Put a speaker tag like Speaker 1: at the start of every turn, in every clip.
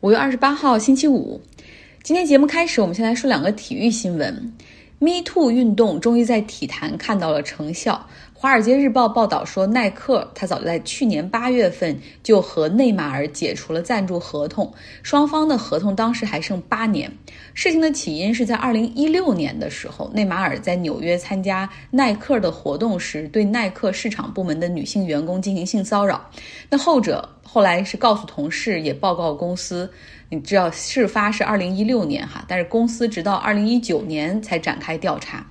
Speaker 1: 五月二十八号，星期五。今天节目开始，我们先来说两个体育新闻。Me Too 运动终于在体坛看到了成效。《华尔街日报》报道说，耐克他早在去年八月份就和内马尔解除了赞助合同，双方的合同当时还剩八年。事情的起因是在二零一六年的时候，内马尔在纽约参加耐克的活动时，对耐克市场部门的女性员工进行性骚扰。那后者后来是告诉同事，也报告公司。你知道事发是二零一六年哈，但是公司直到二零一九年才展开调查。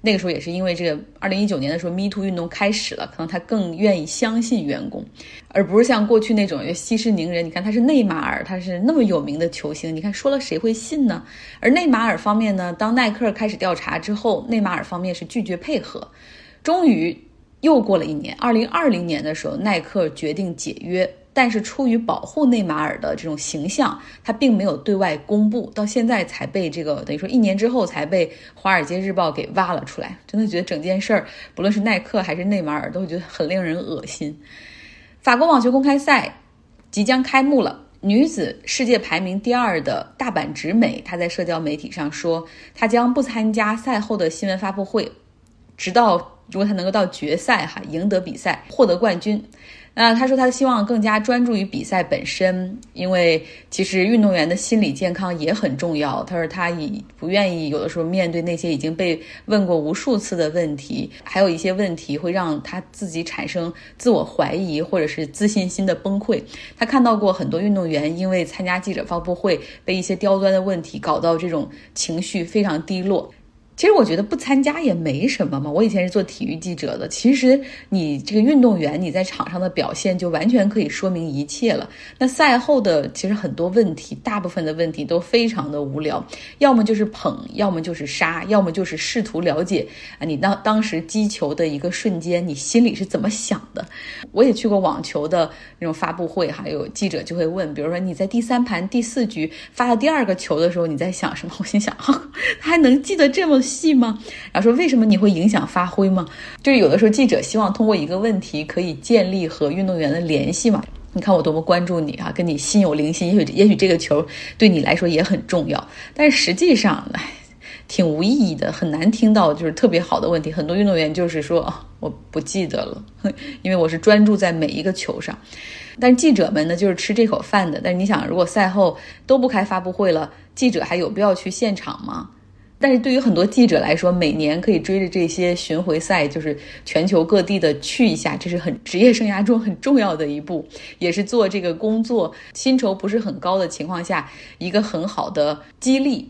Speaker 1: 那个时候也是因为这个，二零一九年的时候，Me Too 运动开始了，可能他更愿意相信员工，而不是像过去那种息事宁人。你看他是内马尔，他是那么有名的球星，你看说了谁会信呢？而内马尔方面呢，当耐克开始调查之后，内马尔方面是拒绝配合。终于又过了一年，二零二零年的时候，耐克决定解约。但是出于保护内马尔的这种形象，他并没有对外公布，到现在才被这个等于说一年之后才被《华尔街日报》给挖了出来。真的觉得整件事儿，不论是耐克还是内马尔，都觉得很令人恶心。法国网球公开赛即将开幕了，女子世界排名第二的大阪直美，她在社交媒体上说，她将不参加赛后的新闻发布会，直到如果她能够到决赛哈，赢得比赛，获得冠军。那他说，他希望更加专注于比赛本身，因为其实运动员的心理健康也很重要。他说，他已不愿意有的时候面对那些已经被问过无数次的问题，还有一些问题会让他自己产生自我怀疑或者是自信心的崩溃。他看到过很多运动员因为参加记者发布会被一些刁钻的问题搞到这种情绪非常低落。其实我觉得不参加也没什么嘛。我以前是做体育记者的，其实你这个运动员你在场上的表现就完全可以说明一切了。那赛后的其实很多问题，大部分的问题都非常的无聊，要么就是捧，要么就是杀，要么就是试图了解啊你当当时击球的一个瞬间，你心里是怎么想的。我也去过网球的那种发布会，还有记者就会问，比如说你在第三盘第四局发了第二个球的时候，你在想什么？我心想，他还能记得这么。戏吗？然后说为什么你会影响发挥吗？就是有的时候记者希望通过一个问题可以建立和运动员的联系嘛。你看我多么关注你啊，跟你心有灵犀。也许也许这个球对你来说也很重要，但是实际上，哎，挺无意义的，很难听到就是特别好的问题。很多运动员就是说我不记得了，因为我是专注在每一个球上。但记者们呢，就是吃这口饭的。但是你想，如果赛后都不开发布会了，记者还有必要去现场吗？但是对于很多记者来说，每年可以追着这些巡回赛，就是全球各地的去一下，这是很职业生涯中很重要的一步，也是做这个工作薪酬不是很高的情况下一个很好的激励。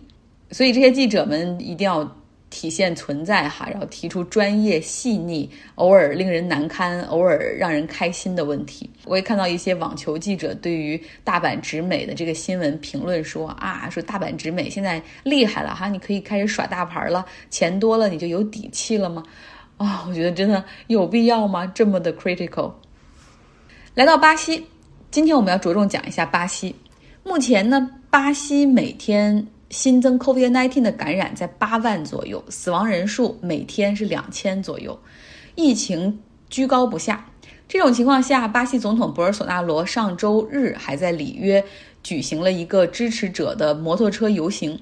Speaker 1: 所以这些记者们一定要。体现存在哈，然后提出专业细腻、偶尔令人难堪、偶尔让人开心的问题。我也看到一些网球记者对于大阪直美的这个新闻评论说啊，说大阪直美现在厉害了哈，你可以开始耍大牌了，钱多了你就有底气了吗？啊，我觉得真的有必要吗？这么的 critical。来到巴西，今天我们要着重讲一下巴西。目前呢，巴西每天。新增 COVID-19 的感染在八万左右，死亡人数每天是两千左右，疫情居高不下。这种情况下，巴西总统博尔索纳罗上周日还在里约举行了一个支持者的摩托车游行，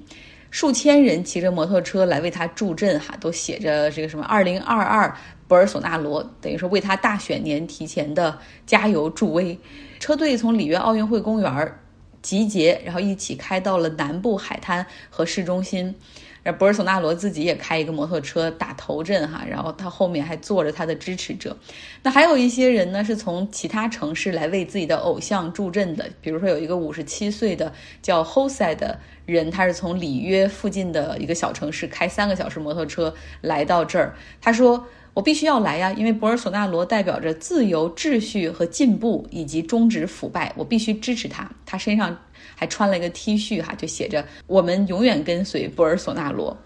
Speaker 1: 数千人骑着摩托车来为他助阵，哈，都写着这个什么“二零二二博尔索纳罗”，等于说为他大选年提前的加油助威。车队从里约奥运会公园集结，然后一起开到了南部海滩和市中心。然后博尔索纳罗自己也开一个摩托车打头阵哈，然后他后面还坐着他的支持者。那还有一些人呢，是从其他城市来为自己的偶像助阵的。比如说有一个五十七岁的叫 Jose 的人，他是从里约附近的一个小城市开三个小时摩托车来到这儿。他说。我必须要来呀，因为博尔索纳罗代表着自由、秩序和进步，以及终止腐败。我必须支持他。他身上还穿了一个 T 恤，哈，就写着“我们永远跟随博尔索纳罗”。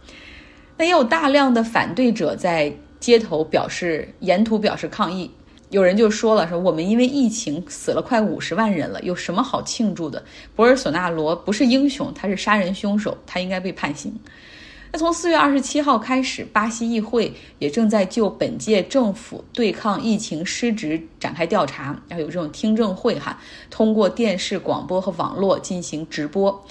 Speaker 1: 那也有大量的反对者在街头表示、沿途表示抗议。有人就说了：“说我们因为疫情死了快五十万人了，有什么好庆祝的？博尔索纳罗不是英雄，他是杀人凶手，他应该被判刑。”那从四月二十七号开始，巴西议会也正在就本届政府对抗疫情失职展开调查，然后有这种听证会哈，通过电视、广播和网络进行直播。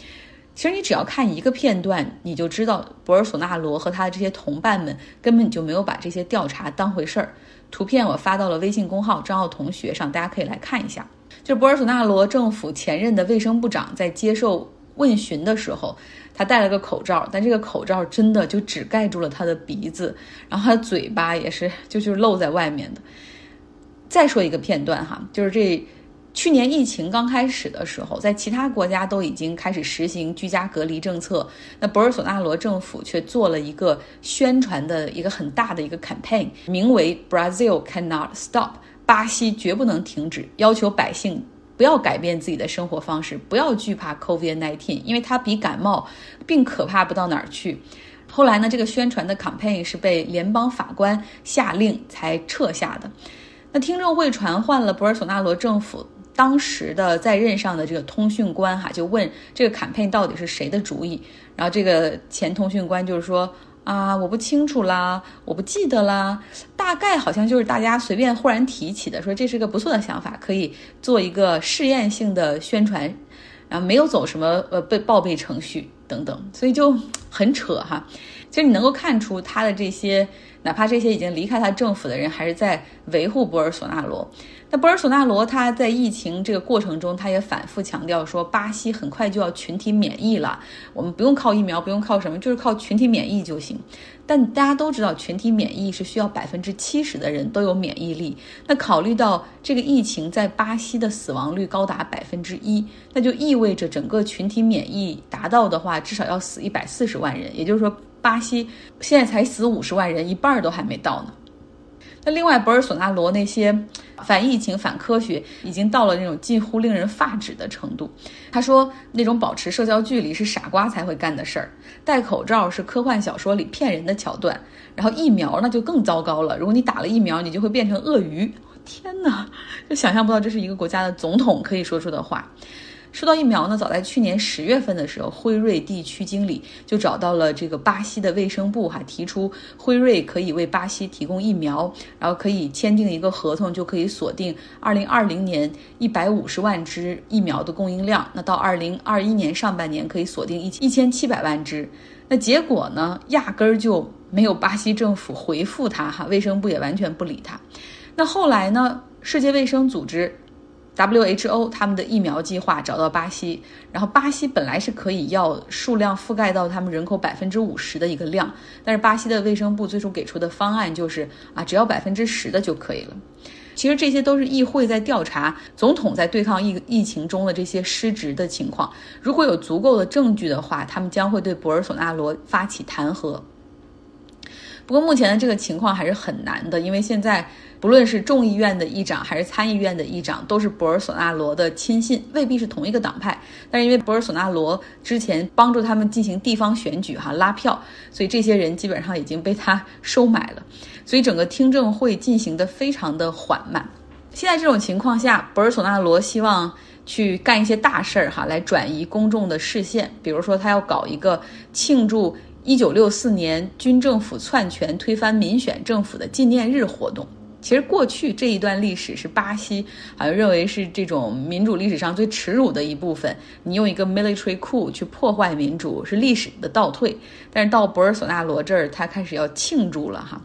Speaker 1: 其实你只要看一个片段，你就知道博尔索纳罗和他的这些同伴们根本就没有把这些调查当回事儿。图片我发到了微信公号张奥同学上，大家可以来看一下。就是博尔索纳罗政府前任的卫生部长在接受问询的时候。他戴了个口罩，但这个口罩真的就只盖住了他的鼻子，然后他的嘴巴也是就就是露在外面的。再说一个片段哈，就是这去年疫情刚开始的时候，在其他国家都已经开始实行居家隔离政策，那博尔索纳罗政府却做了一个宣传的一个很大的一个 campaign，名为 Brazil cannot stop，巴西绝不能停止，要求百姓。不要改变自己的生活方式，不要惧怕 COVID-19，因为它比感冒并可怕不到哪儿去。后来呢，这个宣传的 campaign 是被联邦法官下令才撤下的。那听证会传唤了博尔索纳罗政府当时的在任上的这个通讯官，哈，就问这个 campaign 到底是谁的主意。然后这个前通讯官就是说。啊，我不清楚啦，我不记得啦，大概好像就是大家随便忽然提起的，说这是个不错的想法，可以做一个试验性的宣传，然后没有走什么呃被报备程序等等，所以就很扯哈。其实你能够看出他的这些，哪怕这些已经离开他政府的人，还是在维护博尔索纳罗。那博尔索纳罗他在疫情这个过程中，他也反复强调说，巴西很快就要群体免疫了，我们不用靠疫苗，不用靠什么，就是靠群体免疫就行。但大家都知道，群体免疫是需要百分之七十的人都有免疫力。那考虑到这个疫情在巴西的死亡率高达百分之一，那就意味着整个群体免疫达到的话，至少要死一百四十万人。也就是说，巴西现在才死五十万人，一半都还没到呢。那另外，博尔索纳罗那些反疫情、反科学，已经到了那种近乎令人发指的程度。他说，那种保持社交距离是傻瓜才会干的事儿，戴口罩是科幻小说里骗人的桥段，然后疫苗那就更糟糕了。如果你打了疫苗，你就会变成鳄鱼。天哪，就想象不到这是一个国家的总统可以说出的话。说到疫苗呢，早在去年十月份的时候，辉瑞地区经理就找到了这个巴西的卫生部，哈，提出辉瑞可以为巴西提供疫苗，然后可以签订一个合同，就可以锁定二零二零年一百五十万支疫苗的供应量。那到二零二一年上半年可以锁定一一千七百万支。那结果呢，压根儿就没有巴西政府回复他，哈，卫生部也完全不理他。那后来呢，世界卫生组织。WHO 他们的疫苗计划找到巴西，然后巴西本来是可以要数量覆盖到他们人口百分之五十的一个量，但是巴西的卫生部最初给出的方案就是啊，只要百分之十的就可以了。其实这些都是议会在调查总统在对抗疫疫情中的这些失职的情况，如果有足够的证据的话，他们将会对博尔索纳罗发起弹劾。不过目前的这个情况还是很难的，因为现在。不论是众议院的议长还是参议院的议长，都是博尔索纳罗的亲信，未必是同一个党派。但是因为博尔索纳罗之前帮助他们进行地方选举，哈拉票，所以这些人基本上已经被他收买了。所以整个听证会进行的非常的缓慢。现在这种情况下，博尔索纳罗希望去干一些大事儿，哈，来转移公众的视线。比如说，他要搞一个庆祝一九六四年军政府篡权推翻民选政府的纪念日活动。其实过去这一段历史是巴西好像认为是这种民主历史上最耻辱的一部分。你用一个 military coup 去破坏民主是历史的倒退。但是到博尔索纳罗这儿，他开始要庆祝了哈。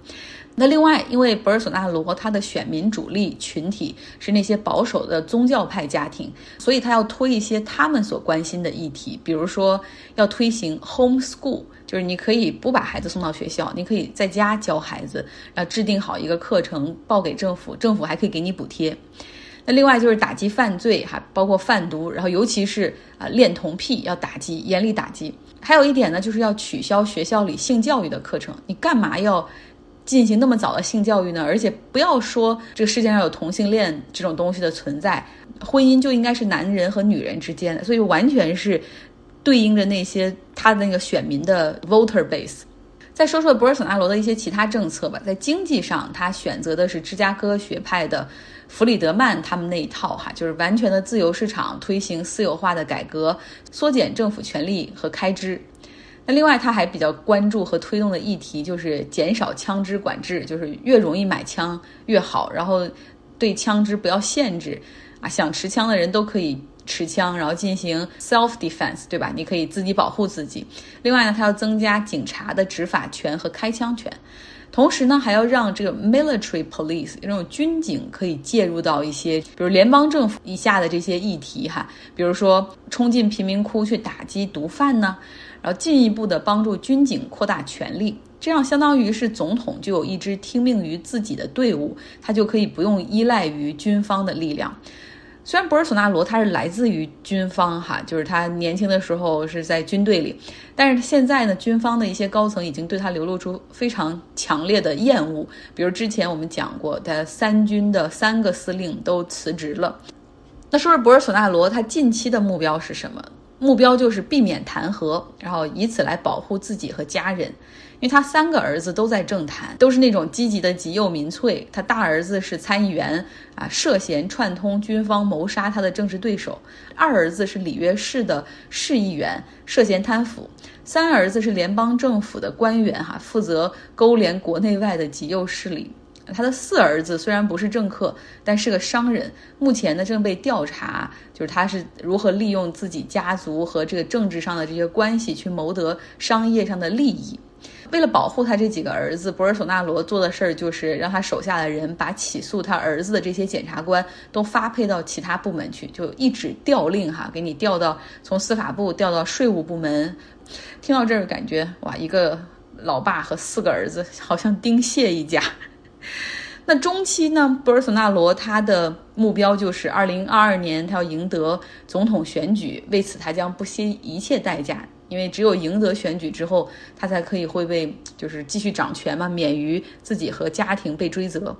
Speaker 1: 那另外，因为博尔索纳罗他的选民主力群体是那些保守的宗教派家庭，所以他要推一些他们所关心的议题，比如说要推行 home school。就是你可以不把孩子送到学校，你可以在家教孩子，然后制定好一个课程报给政府，政府还可以给你补贴。那另外就是打击犯罪，还包括贩毒，然后尤其是啊恋童癖要打击，严厉打击。还有一点呢，就是要取消学校里性教育的课程。你干嘛要进行那么早的性教育呢？而且不要说这个世界上有同性恋这种东西的存在，婚姻就应该是男人和女人之间的，所以完全是。对应着那些他的那个选民的 voter base。再说说博尔索纳罗的一些其他政策吧，在经济上，他选择的是芝加哥学派的弗里德曼他们那一套，哈，就是完全的自由市场，推行私有化的改革，缩减政府权力和开支。那另外，他还比较关注和推动的议题就是减少枪支管制，就是越容易买枪越好，然后对枪支不要限制啊，想持枪的人都可以持枪，然后进行 self defense，对吧？你可以自己保护自己。另外呢，他要增加警察的执法权和开枪权。同时呢，还要让这个 military police 这种军警可以介入到一些，比如联邦政府以下的这些议题哈，比如说冲进贫民窟去打击毒贩呢，然后进一步的帮助军警扩大权力，这样相当于是总统就有一支听命于自己的队伍，他就可以不用依赖于军方的力量。虽然博尔索纳罗他是来自于军方哈，就是他年轻的时候是在军队里，但是现在呢，军方的一些高层已经对他流露出非常强烈的厌恶。比如之前我们讲过，他三军的三个司令都辞职了。那说说博尔索纳罗他近期的目标是什么？目标就是避免弹劾，然后以此来保护自己和家人。因为他三个儿子都在政坛，都是那种积极的极右民粹。他大儿子是参议员啊，涉嫌串通军方谋杀他的政治对手；二儿子是里约市的市议员，涉嫌贪腐；三儿子是联邦政府的官员哈，负责勾连国内外的极右势力。他的四儿子虽然不是政客，但是个商人，目前呢正被调查，就是他是如何利用自己家族和这个政治上的这些关系去谋得商业上的利益。为了保护他这几个儿子，博尔索纳罗做的事儿就是让他手下的人把起诉他儿子的这些检察官都发配到其他部门去，就一纸调令哈，给你调到从司法部调到税务部门。听到这儿，感觉哇，一个老爸和四个儿子好像丁蟹一家。那中期呢，博尔索纳罗他的目标就是二零二二年他要赢得总统选举，为此他将不惜一切代价。因为只有赢得选举之后，他才可以会被就是继续掌权嘛，免于自己和家庭被追责。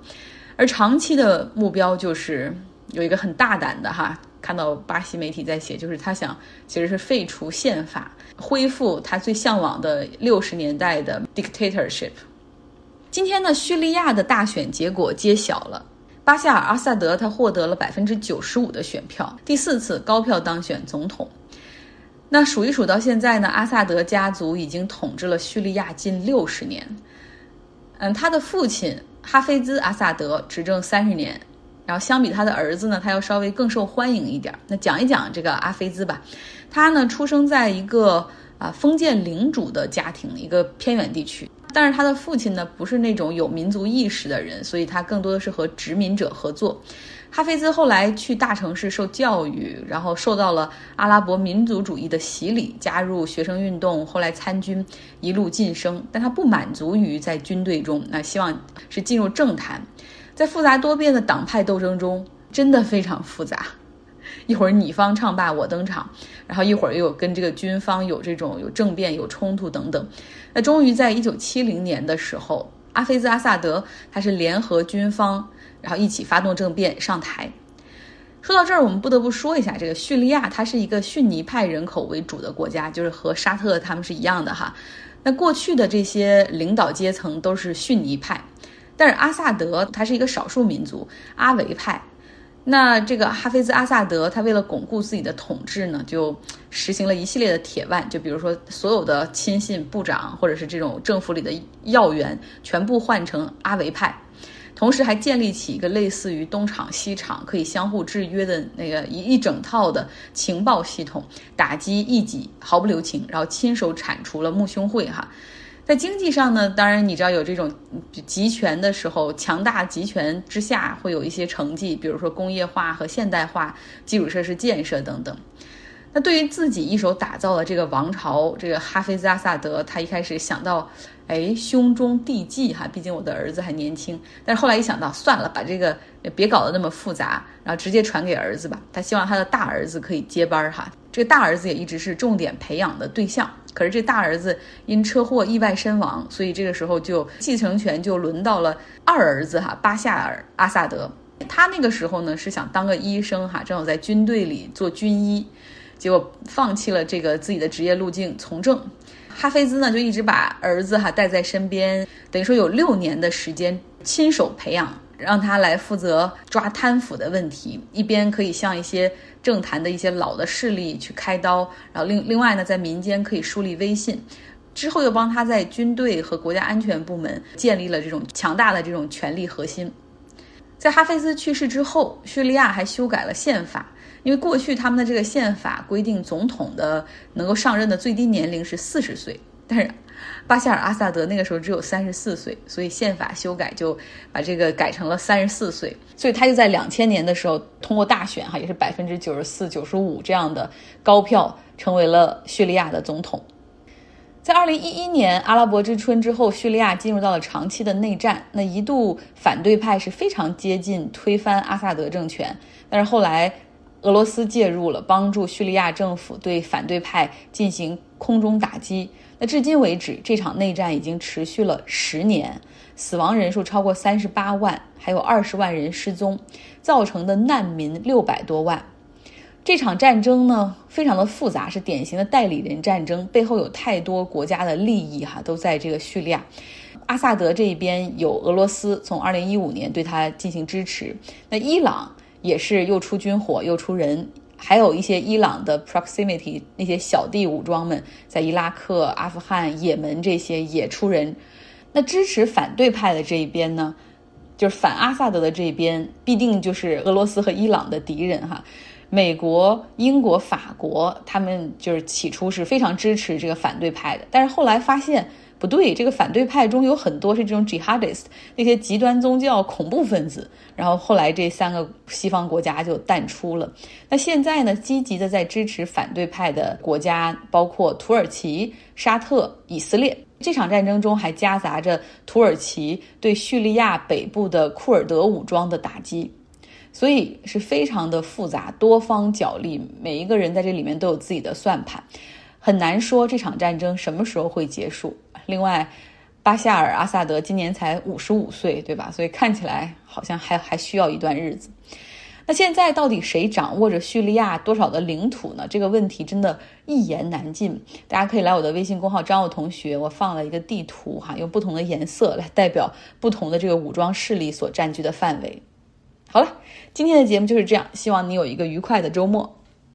Speaker 1: 而长期的目标就是有一个很大胆的哈，看到巴西媒体在写，就是他想其实是废除宪法，恢复他最向往的六十年代的 dictatorship。今天呢，叙利亚的大选结果揭晓了，巴夏尔·阿萨德他获得了百分之九十五的选票，第四次高票当选总统。那数一数到现在呢，阿萨德家族已经统治了叙利亚近六十年。嗯，他的父亲哈菲兹·阿萨德执政三十年，然后相比他的儿子呢，他要稍微更受欢迎一点。那讲一讲这个阿菲兹吧，他呢出生在一个啊封建领主的家庭，一个偏远地区。但是他的父亲呢不是那种有民族意识的人，所以他更多的是和殖民者合作。哈菲兹后来去大城市受教育，然后受到了阿拉伯民族主义的洗礼，加入学生运动，后来参军，一路晋升。但他不满足于在军队中，那希望是进入政坛。在复杂多变的党派斗争中，真的非常复杂。一会儿你方唱罢我登场，然后一会儿又有跟这个军方有这种有政变、有冲突等等。那终于在一九七零年的时候，阿菲兹·阿萨德他是联合军方。然后一起发动政变上台。说到这儿，我们不得不说一下，这个叙利亚它是一个逊尼派人口为主的国家，就是和沙特他们是一样的哈。那过去的这些领导阶层都是逊尼派，但是阿萨德他是一个少数民族阿维派。那这个哈菲兹·阿萨德他为了巩固自己的统治呢，就实行了一系列的铁腕，就比如说所有的亲信部长或者是这种政府里的要员全部换成阿维派。同时还建立起一个类似于东厂西厂可以相互制约的那个一一整套的情报系统，打击异己毫不留情，然后亲手铲除了穆兄会哈。在经济上呢，当然你知道有这种集权的时候，强大集权之下会有一些成绩，比如说工业化和现代化、基础设施建设等等。那对于自己一手打造的这个王朝，这个哈菲兹阿萨德，他一开始想到。哎，兄中弟继哈，毕竟我的儿子还年轻。但是后来一想到，算了，把这个别搞得那么复杂，然后直接传给儿子吧。他希望他的大儿子可以接班哈。这个大儿子也一直是重点培养的对象。可是这大儿子因车祸意外身亡，所以这个时候就继承权就轮到了二儿子哈巴夏尔阿萨德。他那个时候呢是想当个医生哈，正好在军队里做军医，结果放弃了这个自己的职业路径，从政。哈菲兹呢，就一直把儿子哈带在身边，等于说有六年的时间亲手培养，让他来负责抓贪腐的问题，一边可以向一些政坛的一些老的势力去开刀，然后另另外呢，在民间可以树立威信，之后又帮他在军队和国家安全部门建立了这种强大的这种权力核心。在哈菲兹去世之后，叙利亚还修改了宪法，因为过去他们的这个宪法规定总统的能够上任的最低年龄是四十岁，但是巴夏尔·阿萨德那个时候只有三十四岁，所以宪法修改就把这个改成了三十四岁，所以他就在两千年的时候通过大选，哈，也是百分之九十四、九十五这样的高票，成为了叙利亚的总统。在二零一一年阿拉伯之春之后，叙利亚进入到了长期的内战。那一度反对派是非常接近推翻阿萨德政权，但是后来俄罗斯介入了，帮助叙利亚政府对反对派进行空中打击。那至今为止，这场内战已经持续了十年，死亡人数超过三十八万，还有二十万人失踪，造成的难民六百多万。这场战争呢，非常的复杂，是典型的代理人战争，背后有太多国家的利益哈，都在这个叙利亚。阿萨德这一边有俄罗斯从二零一五年对他进行支持，那伊朗也是又出军火又出人，还有一些伊朗的 proximity 那些小弟武装们在伊拉克、阿富汗、也门这些也出人。那支持反对派的这一边呢，就是反阿萨德的这一边，必定就是俄罗斯和伊朗的敌人哈。美国、英国、法国，他们就是起初是非常支持这个反对派的，但是后来发现不对，这个反对派中有很多是这种 jihadist 那些极端宗教恐怖分子，然后后来这三个西方国家就淡出了。那现在呢，积极的在支持反对派的国家包括土耳其、沙特、以色列。这场战争中还夹杂着土耳其对叙利亚北部的库尔德武装的打击。所以是非常的复杂，多方角力，每一个人在这里面都有自己的算盘，很难说这场战争什么时候会结束。另外，巴夏尔·阿萨德今年才五十五岁，对吧？所以看起来好像还还需要一段日子。那现在到底谁掌握着叙利亚多少的领土呢？这个问题真的一言难尽。大家可以来我的微信公号“张奥同学”，我放了一个地图哈，用不同的颜色来代表不同的这个武装势力所占据的范围。好了，今天的节目就是这样，希望你有一个愉快的周末。